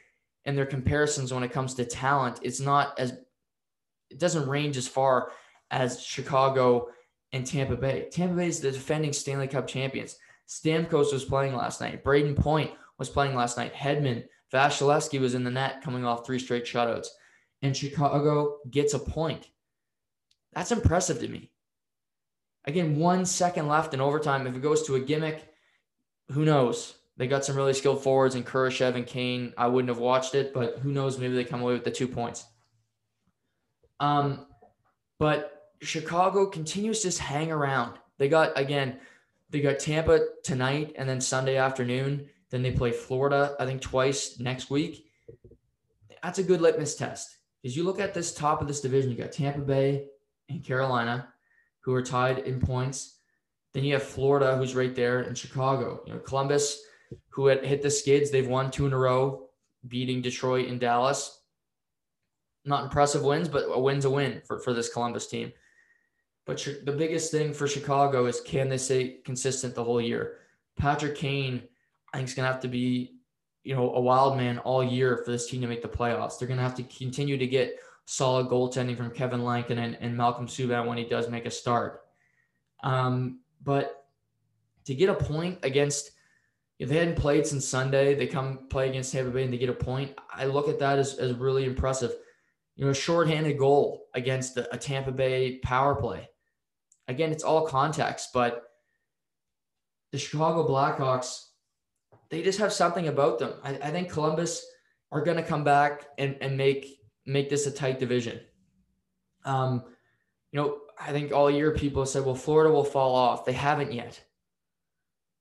and their comparisons when it comes to talent, it's not as it doesn't range as far as Chicago and Tampa Bay. Tampa Bay is the defending Stanley Cup champions. Stamkos was playing last night. Brayden Point was playing last night. Hedman, Vasilevskiy was in the net coming off three straight shutouts. And Chicago gets a point. That's impressive to me. Again, one second left in overtime. If it goes to a gimmick, who knows? They got some really skilled forwards in Kurashev and Kane. I wouldn't have watched it, but who knows? Maybe they come away with the two points. Um, but Chicago continues to just hang around. They got again, they got Tampa tonight and then Sunday afternoon. Then they play Florida, I think twice next week. That's a good litmus test. Because you look at this top of this division, you got Tampa Bay and Carolina, who are tied in points. Then you have Florida, who's right there, and Chicago. You know, Columbus, who had hit the skids, they've won two in a row, beating Detroit and Dallas. Not impressive wins, but a win's a win for, for this Columbus team. But the biggest thing for Chicago is can they stay consistent the whole year? Patrick Kane, I think, is going to have to be, you know, a wild man all year for this team to make the playoffs. They're going to have to continue to get solid goaltending from Kevin Lankin and, and Malcolm Subban when he does make a start. Um, but to get a point against, if they hadn't played since Sunday, they come play against Tampa Bay and they get a point. I look at that as, as really impressive. You know, a shorthanded goal against a, a Tampa Bay power play. Again, it's all context, but the Chicago Blackhawks, they just have something about them. I, I think Columbus are going to come back and, and make make this a tight division. Um, you know, I think all year people said, well, Florida will fall off. They haven't yet.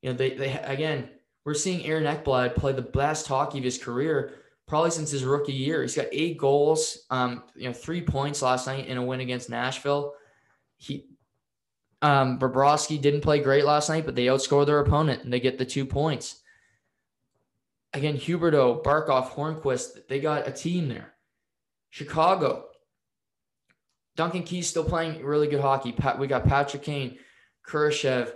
You know, they, they again, we're seeing Aaron Ekblad play the best hockey of his career probably since his rookie year. He's got eight goals, um, you know, three points last night in a win against Nashville. He, um, Bobrovsky didn't play great last night, but they outscored their opponent and they get the two points. Again, Huberdeau, Barkov, Hornqvist, they got a team there. Chicago, Duncan Keith still playing really good hockey. Pat, we got Patrick Kane, Kurashev,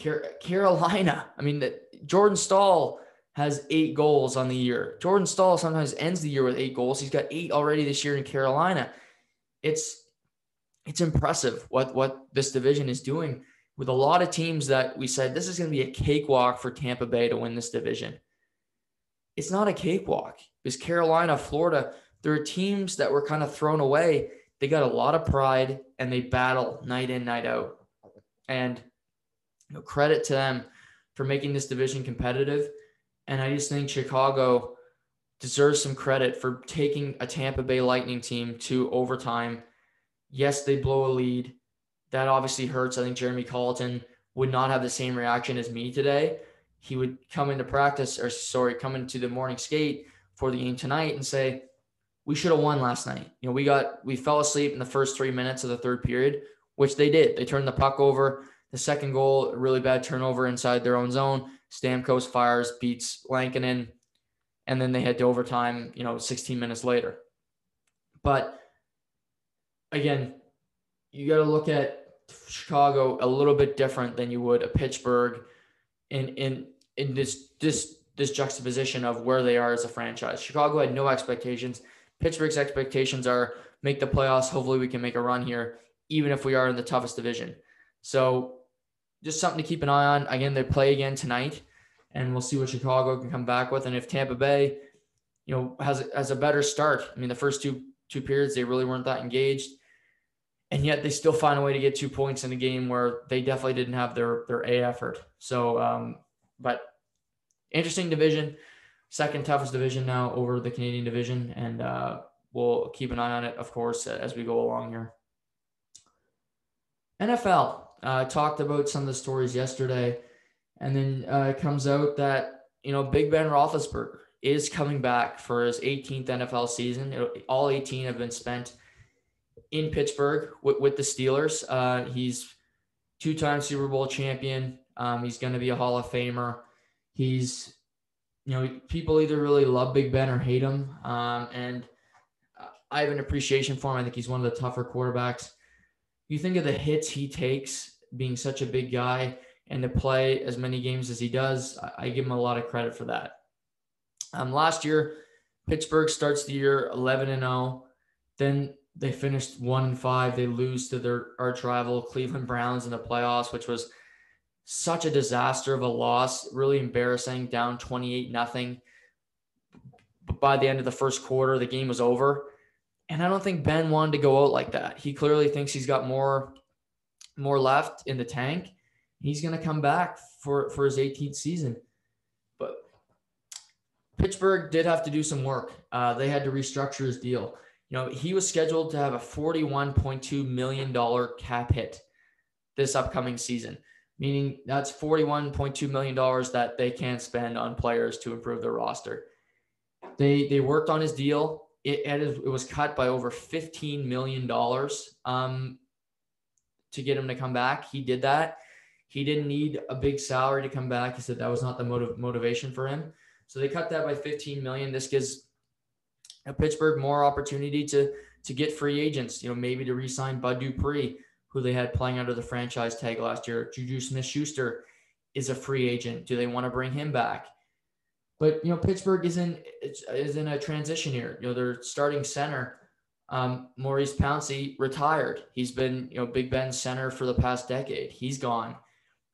Car- Carolina. I mean, the, Jordan Staal has eight goals on the year. Jordan Staal sometimes ends the year with eight goals. He's got eight already this year in Carolina. It's it's impressive what what this division is doing with a lot of teams that we said this is going to be a cakewalk for Tampa Bay to win this division. It's not a cakewalk because Carolina, Florida, there are teams that were kind of thrown away they got a lot of pride and they battle night in, night out. And you know, credit to them for making this division competitive. And I just think Chicago deserves some credit for taking a Tampa Bay Lightning team to overtime. Yes, they blow a lead. That obviously hurts. I think Jeremy Colliton would not have the same reaction as me today. He would come into practice, or sorry, come into the morning skate for the game tonight and say, we should have won last night. You know, we got we fell asleep in the first three minutes of the third period, which they did. They turned the puck over. The second goal, really bad turnover inside their own zone. Stamkos fires, beats Lankinen, and then they head to overtime. You know, 16 minutes later. But again, you got to look at Chicago a little bit different than you would a Pittsburgh in in in this this this juxtaposition of where they are as a franchise. Chicago had no expectations. Pittsburgh's expectations are make the playoffs. Hopefully, we can make a run here, even if we are in the toughest division. So, just something to keep an eye on. Again, they play again tonight, and we'll see what Chicago can come back with. And if Tampa Bay, you know, has has a better start. I mean, the first two two periods they really weren't that engaged, and yet they still find a way to get two points in a game where they definitely didn't have their their A effort. So, um, but interesting division second toughest division now over the Canadian division, and uh, we'll keep an eye on it, of course, as we go along here. NFL uh, talked about some of the stories yesterday, and then uh, it comes out that you know Big Ben Roethlisberger is coming back for his 18th NFL season. It, all 18 have been spent in Pittsburgh with, with the Steelers. Uh, he's two-time Super Bowl champion. Um, he's going to be a Hall of Famer. He's you know, people either really love Big Ben or hate him. Um, and I have an appreciation for him. I think he's one of the tougher quarterbacks. You think of the hits he takes being such a big guy and to play as many games as he does, I, give him a lot of credit for that. Um, last year, Pittsburgh starts the year 11 and 0. Then they finished 1 and 5. They lose to their arch rival Cleveland Browns in the playoffs, which was such a disaster of a loss, really embarrassing, down 28 nothing. But By the end of the first quarter, the game was over. And I don't think Ben wanted to go out like that. He clearly thinks he's got more more left in the tank. He's going to come back for for his 18th season. But Pittsburgh did have to do some work. Uh, they had to restructure his deal. You know, he was scheduled to have a $41.2 million cap hit this upcoming season, meaning that's $41.2 million that they can't spend on players to improve their roster. They they worked on his deal. It, it was cut by over $15 million um, to get him to come back. He did that. He didn't need a big salary to come back. He said that was not the motive, motivation for him. So they cut that by 15 million. This gives Pittsburgh more opportunity to to get free agents. You know, maybe to re-sign Bud Dupree, who they had playing under the franchise tag last year. Juju Smith-Schuster is a free agent. Do they want to bring him back? But you know, Pittsburgh is in is in a transition here. You know, their starting center, um, Maurkice Pouncey, retired. He's been you know Big Ben's center for the past decade. He's gone.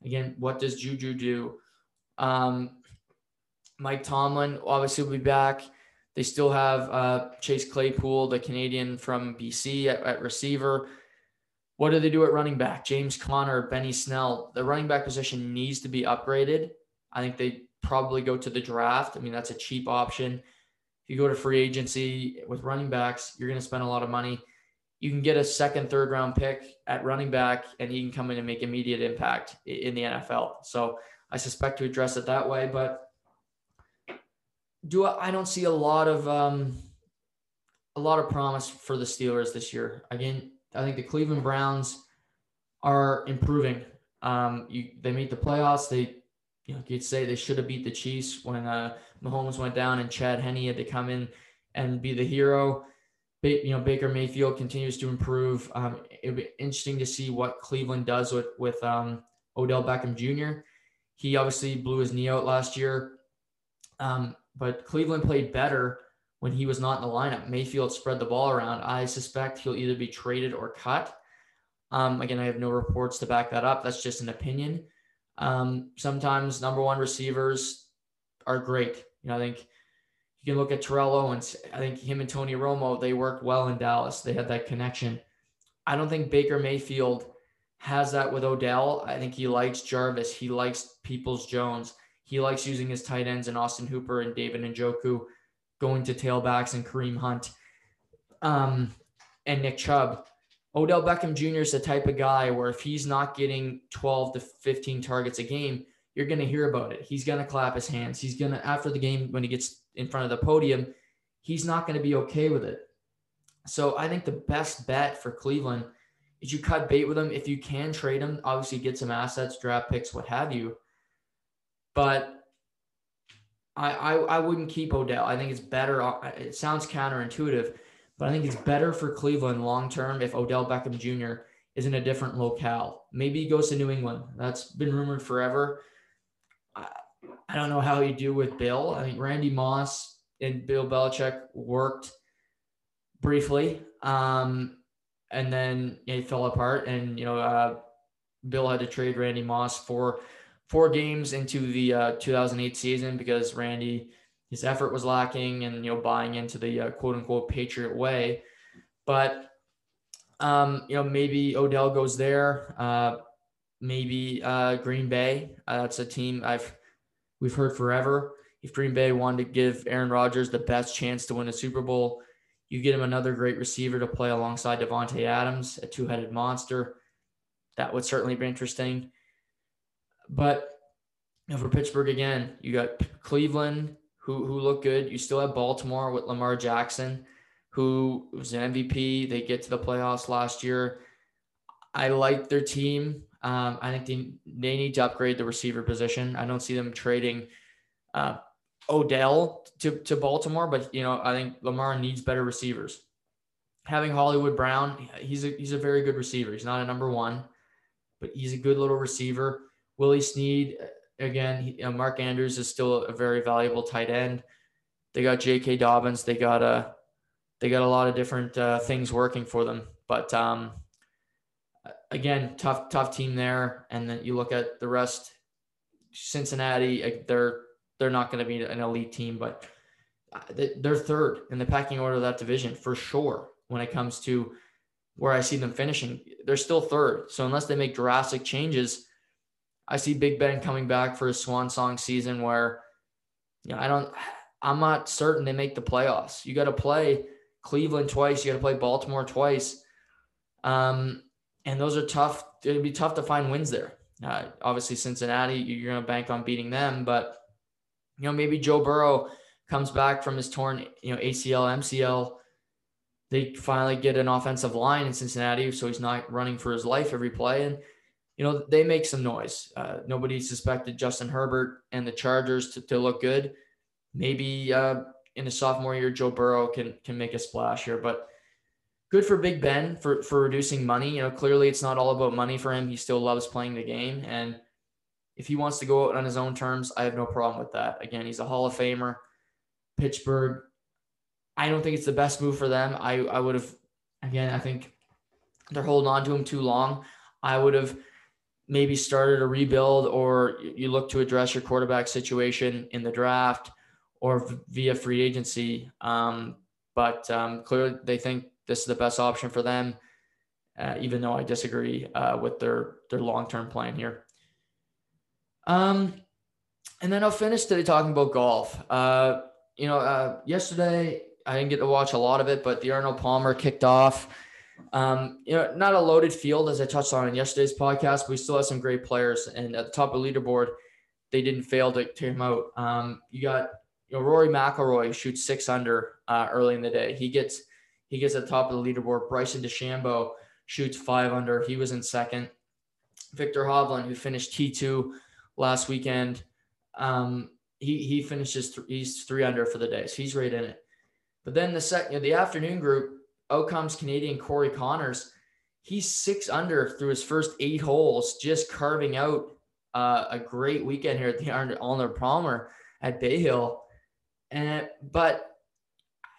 Again, what does Juju do? Um, Mike Tomlin obviously will be back. They still have uh, Chase Claypool, the Canadian from BC, at, at, receiver. What do they do at running back? James Conner, Benny Snell. The running back position needs to be upgraded. I think they probably go to the draft. I mean, that's a cheap option. If you go to free agency with running backs, you're going to spend a lot of money. You can get a second, third round pick at running back, and he can come in and make immediate impact in the NFL. So I suspect to address it that way, but do I, I don't see a lot of um, a lot of promise for the Steelers this year. Again, I think the Cleveland Browns are improving. Um, you, they made the playoffs. They, you know, you'd say they should have beat the Chiefs when uh, Mahomes went down and Chad Henne had to come in and be the hero. Ba- you know, Baker Mayfield continues to improve. Um, it'd be interesting to see what Cleveland does with with um, Odell Beckham Jr. He obviously blew his knee out last year. Um, but Cleveland played better when he was not in the lineup. Mayfield spread the ball around. I suspect he'll either be traded or cut. Um, again, I have no reports to back that up. That's just an opinion. Um, sometimes number one receivers are great. You know, I think you can look at Terrell Owens. I think him and Tony Romo, they worked well in Dallas. They had that connection. I don't think Baker Mayfield has that with Odell. I think he likes Jarvis. He likes Peoples Jones. He likes using his tight ends and Austin Hooper and David Njoku, going to tailbacks and Kareem Hunt um, and Nick Chubb. Odell Beckham Jr. is the type of guy where if he's not getting 12 to 15 targets a game, you're going to hear about it. He's going to clap his hands. He's going to, after the game, when he gets in front of the podium, he's not going to be okay with it. So I think the best bet for Cleveland is you cut bait with him. If you can trade him, obviously get some assets, draft picks, what have you. But I, I, I wouldn't keep Odell. I think it's better. Uh, it sounds counterintuitive, but I think it's better for Cleveland long term if Odell Beckham Jr. is in a different locale. Maybe he goes to New England. That's been rumored forever. I, I don't know how you do with Bill. I think Randy Moss and Bill Belichick worked briefly, um, and then it fell apart. And you know, uh, Bill had to trade Randy Moss for four games into the uh, 2008 season because Randy, his effort was lacking and, you know, buying into the uh, quote unquote Patriot way. But, um, you know, maybe Odell goes there. Uh, maybe uh, Green Bay. Uh, that's a team I've we've heard forever. If Green Bay wanted to give Aaron Rodgers the best chance to win a Super Bowl, you get him another great receiver to play alongside Davante Adams, a two-headed monster. That would certainly be interesting. But you know, for Pittsburgh again, you got Cleveland who who look good. You still have Baltimore with Lamar Jackson, who was an MVP. They get to the playoffs last year. I like their team. Um, I think they, they need to upgrade the receiver position. I don't see them trading uh, Odell to, to Baltimore, but you know I think Lamar needs better receivers. Having Hollywood Brown, he's a he's a very good receiver. He's not a number one, but he's a good little receiver. Willie Snead, again, he, uh, Mark Andrews is still a very valuable tight end. They got J.K. Dobbins. They got a they got a lot of different uh, things working for them. But um, again, tough tough team there. And then you look at the rest. Cincinnati, they're they're not going to be an elite team, but uh, they're third in the packing order of that division for sure. when it comes to where I see them finishing. They're still third. So unless they make drastic changes, I see Big Ben coming back for a swan song season where, you know, I don't, I'm not certain they make the playoffs. You got to play Cleveland twice. You got to play Baltimore twice. Um, and those are tough. It'd be tough to find wins there. Uh, obviously, Cincinnati, you're going to bank on beating them, but you know maybe Joe Burrow comes back from his torn, you know ACL, MCL. They finally get an offensive line in Cincinnati, so he's not running for his life every play, and you know they make some noise. Uh, nobody suspected Justin Herbert and the Chargers to, to look good. Maybe uh, in the sophomore year, Joe Burrow can can make a splash here, but good for Big Ben for for reducing money. You know, clearly it's not all about money for him. He still loves playing the game, and if he wants to go out on his own terms, I have no problem with that. Again, he's a Hall of Famer. Pittsburgh, I don't think it's the best move for them. I I would have, again, I think they're holding on to him too long. I would have maybe started a rebuild, or you look to address your quarterback situation in the draft or via free agency. Um, but um, clearly, they think this is the best option for them, uh, even though I disagree uh, with their their long term plan here. Um, and then I'll finish today talking about golf. Uh, you know, uh, yesterday I didn't get to watch a lot of it, but the Arnold Palmer kicked off. Um, you know, not a loaded field as I touched on in yesterday's podcast, but we still have some great players. And at the top of the leaderboard, they didn't fail to tear him out. Um, you got you know Rory McIlroy shoots six under uh, early in the day. He gets he gets at the top of the leaderboard. Bryson DeChambeau shoots five under. He was in second. Viktor Hovland, who finished T2 last weekend, um, he he finishes th- he's three under for the day, so he's right in it. But then the second you know, the afternoon group, out comes Canadian Corey Conners. He's six under through his first eight holes, just carving out uh, a great weekend here at the Arnold Palmer at Bay Hill. And but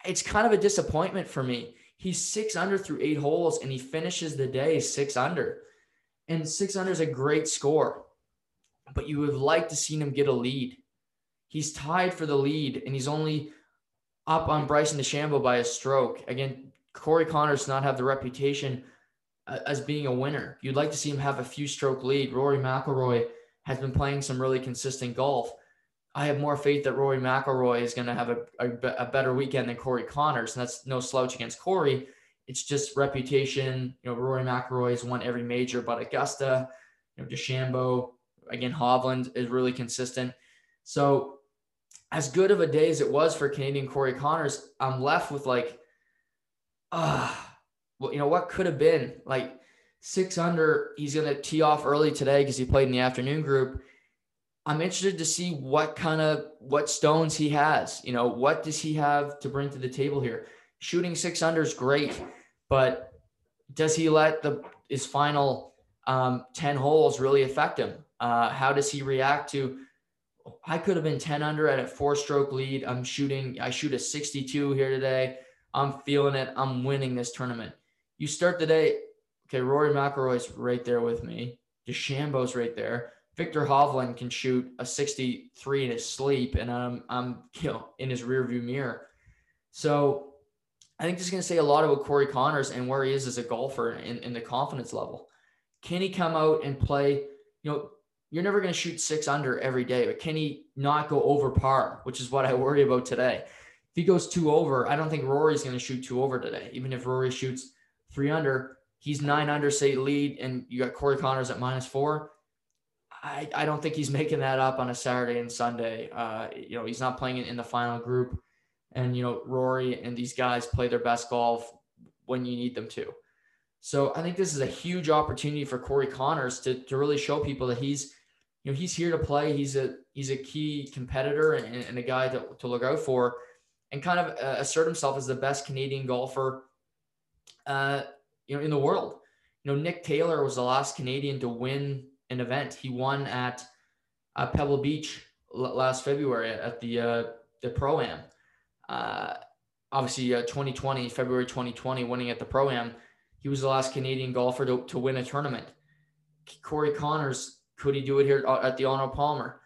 it's kind of a disappointment for me. He's six under through eight holes and he finishes the day six under. And six under is a great score, but you would liked to see him get a lead. He's tied for the lead and he's only up on Bryson DeChambeau by a stroke. Again, Corey Conners does not have the reputation uh, as being a winner. You'd like to see him have a few stroke lead. Rory McIlroy has been playing some really consistent golf. I have more faith that Rory McIlroy is going to have a, a, a, better weekend than Corey Conners, and that's no slouch against Corey. It's just reputation. You know, Rory McIlroy has won every major but Augusta. You know, DeChambeau, again, Hovland is really consistent. So, as good of a day as it was for Canadian Corey Conners, I'm left with like, ah, uh, well, you know, what could have been like six under. He's going to tee off early today because he played in the afternoon group I'm interested to see what kind of what stones he has. You know, what does he have to bring to the table here? Shooting six under is great, but does he let the his final um, ten holes really affect him? Uh, how does he react to? I could have been ten under at a four stroke lead. I'm shooting. I shoot a 62 here today. I'm feeling it. I'm winning this tournament. You start the day. Okay, Rory McIlroy's right there with me. DeChambeau's right there. Viktor Hovland can shoot a 63 in his sleep, and I'm I'm <laughs> you know in his rearview mirror. So I think this is going to say a lot about Corey Conners and where he is as a golfer in, in the confidence level. Can he come out and play? You know, you're never going to shoot six under every day, but can he not go over par, which is what I worry about today. He goes two over, I don't think Rory's going to shoot two over today. Even if Rory shoots three under, he's nine under, say lead, and you got Corey Conners at minus four I, I don't think he's making that up on a Saturday and Sunday. Uh, you know, he's not playing in the final group. And, you know, Rory and these guys play their best golf when you need them to. So I think this is a huge opportunity for Corey Conners to, to really show people that he's, you know, he's here to play. He's a he's a key competitor and, and a guy to, to look out for, and kind of uh, assert himself as the best Canadian golfer, uh, you know, in the world. You know, Nick Taylor was the last Canadian to win an event. He won at uh, Pebble Beach l- last February at the uh, the pro am. Uh, obviously, 2020 uh, February 2020, winning at the pro am. He was the last Canadian golfer to, to win a tournament. Corey Conners, could he do it here at the Arnold Palmer?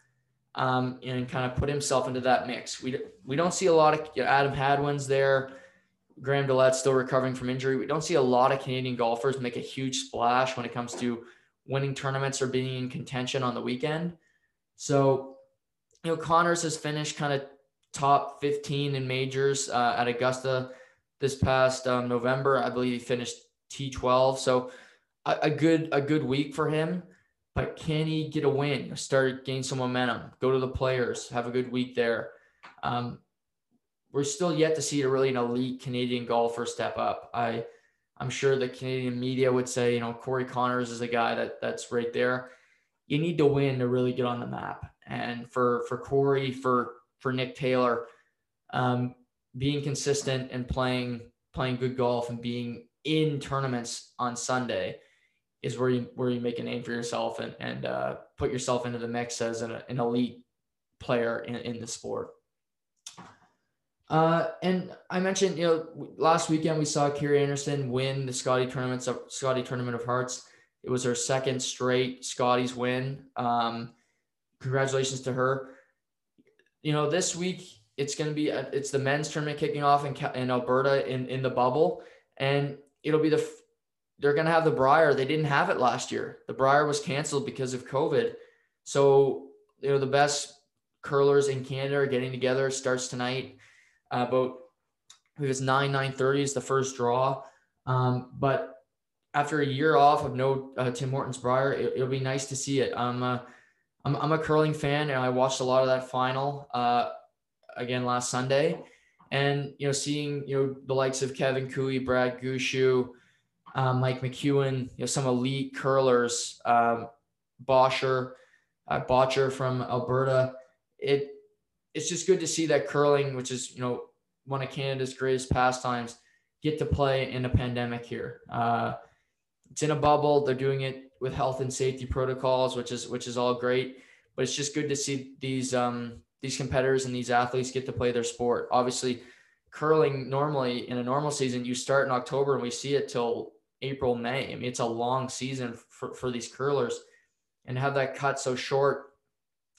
Um, and kind of put himself into that mix. We we don't see a lot of you know, Adam Hadwin's there. Graham DeLaet still recovering from injury. We don't see a lot of Canadian golfers make a huge splash when it comes to winning tournaments or being in contention on the weekend. So, you know, Conners has finished kind of top 15 in majors uh, at Augusta this past um, November. I believe he finished T12. So a, a, good a good week for him. But can he get a win? Start gain some momentum. Go to the players. Have a good week there. Um, we're still yet to see a really an elite Canadian golfer step up. I I'm sure the Canadian media would say, you know, Corey Conners is a guy that that's right there. You need to win to really get on the map. And for for Corey, for for Nick Taylor, um, being consistent and playing playing good golf and being in tournaments on Sunday is where you where you make a name for yourself and and uh, put yourself into the mix as an, an elite player in, in the sport. Uh, and I mentioned, you know, last weekend we saw Kerri Einarson win the Scotty tournaments of Scotty Tournament of Hearts. It was her second straight Scotties win. Um, congratulations to her. You know, this week it's going to be a, it's the men's tournament kicking off in in Alberta in in the bubble, and it'll be the they're going to have the Brier. They didn't have it last year. The Brier was canceled because of COVID. So you know the best curlers in Canada are getting together. Starts tonight. Uh, about it was nine nine thirty is the first draw. Um, but after a year off of no uh, Tim Hortons Brier, it, will be nice to see it. I'm a, I'm, I'm a curling fan, and I watched a lot of that final uh, again last Sunday, and you know seeing you know the likes of Kevin Koe, Brad Gushue, um, Mike McEwen, you know some elite curlers, um, Bosher, uh, Bottcher from Alberta. It it's just good to see that curling, which is you know one of Canada's greatest pastimes, get to play in a pandemic here. Uh, it's in a bubble. They're doing it with health and safety protocols, which is which is all great. But it's just good to see these um, these competitors and these athletes get to play their sport. Obviously, curling normally in a normal season you start in October and we see it till April May. I mean, it's a long season for for these curlers, and have that cut so short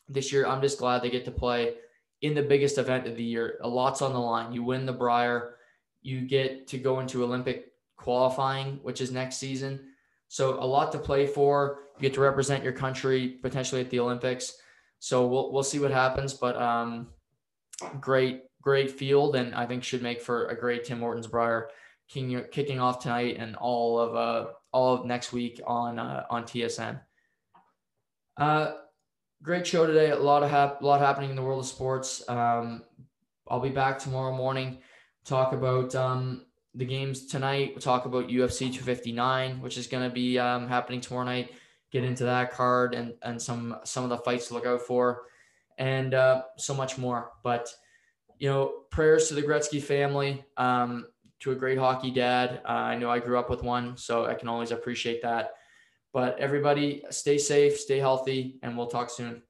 this year. I'm just glad they get to play in the biggest event of the year. A lot's on the line. You win the Brier, you get to go into Olympic qualifying, which is next season. So a lot to play for. You get to represent your country potentially at the Olympics. So we'll we'll see what happens, but um, great great field, and I think should make for a great Tim Hortons Brier kicking kicking off tonight and all of uh all of next week on uh, on TSN. Uh, great show today. A lot of hap- lot happening in the world of sports. Um, I'll be back tomorrow morning. Talk about um, the games tonight. We'll talk about UFC 259, which is going to be um, happening tomorrow night. Get into that card and and some some of the fights to look out for, and uh, so much more. But you know, prayers to the Gretzky family, um, to a great hockey dad. Uh, I know I grew up with one, so I can always appreciate that. But everybody, stay safe, stay healthy, and we'll talk soon.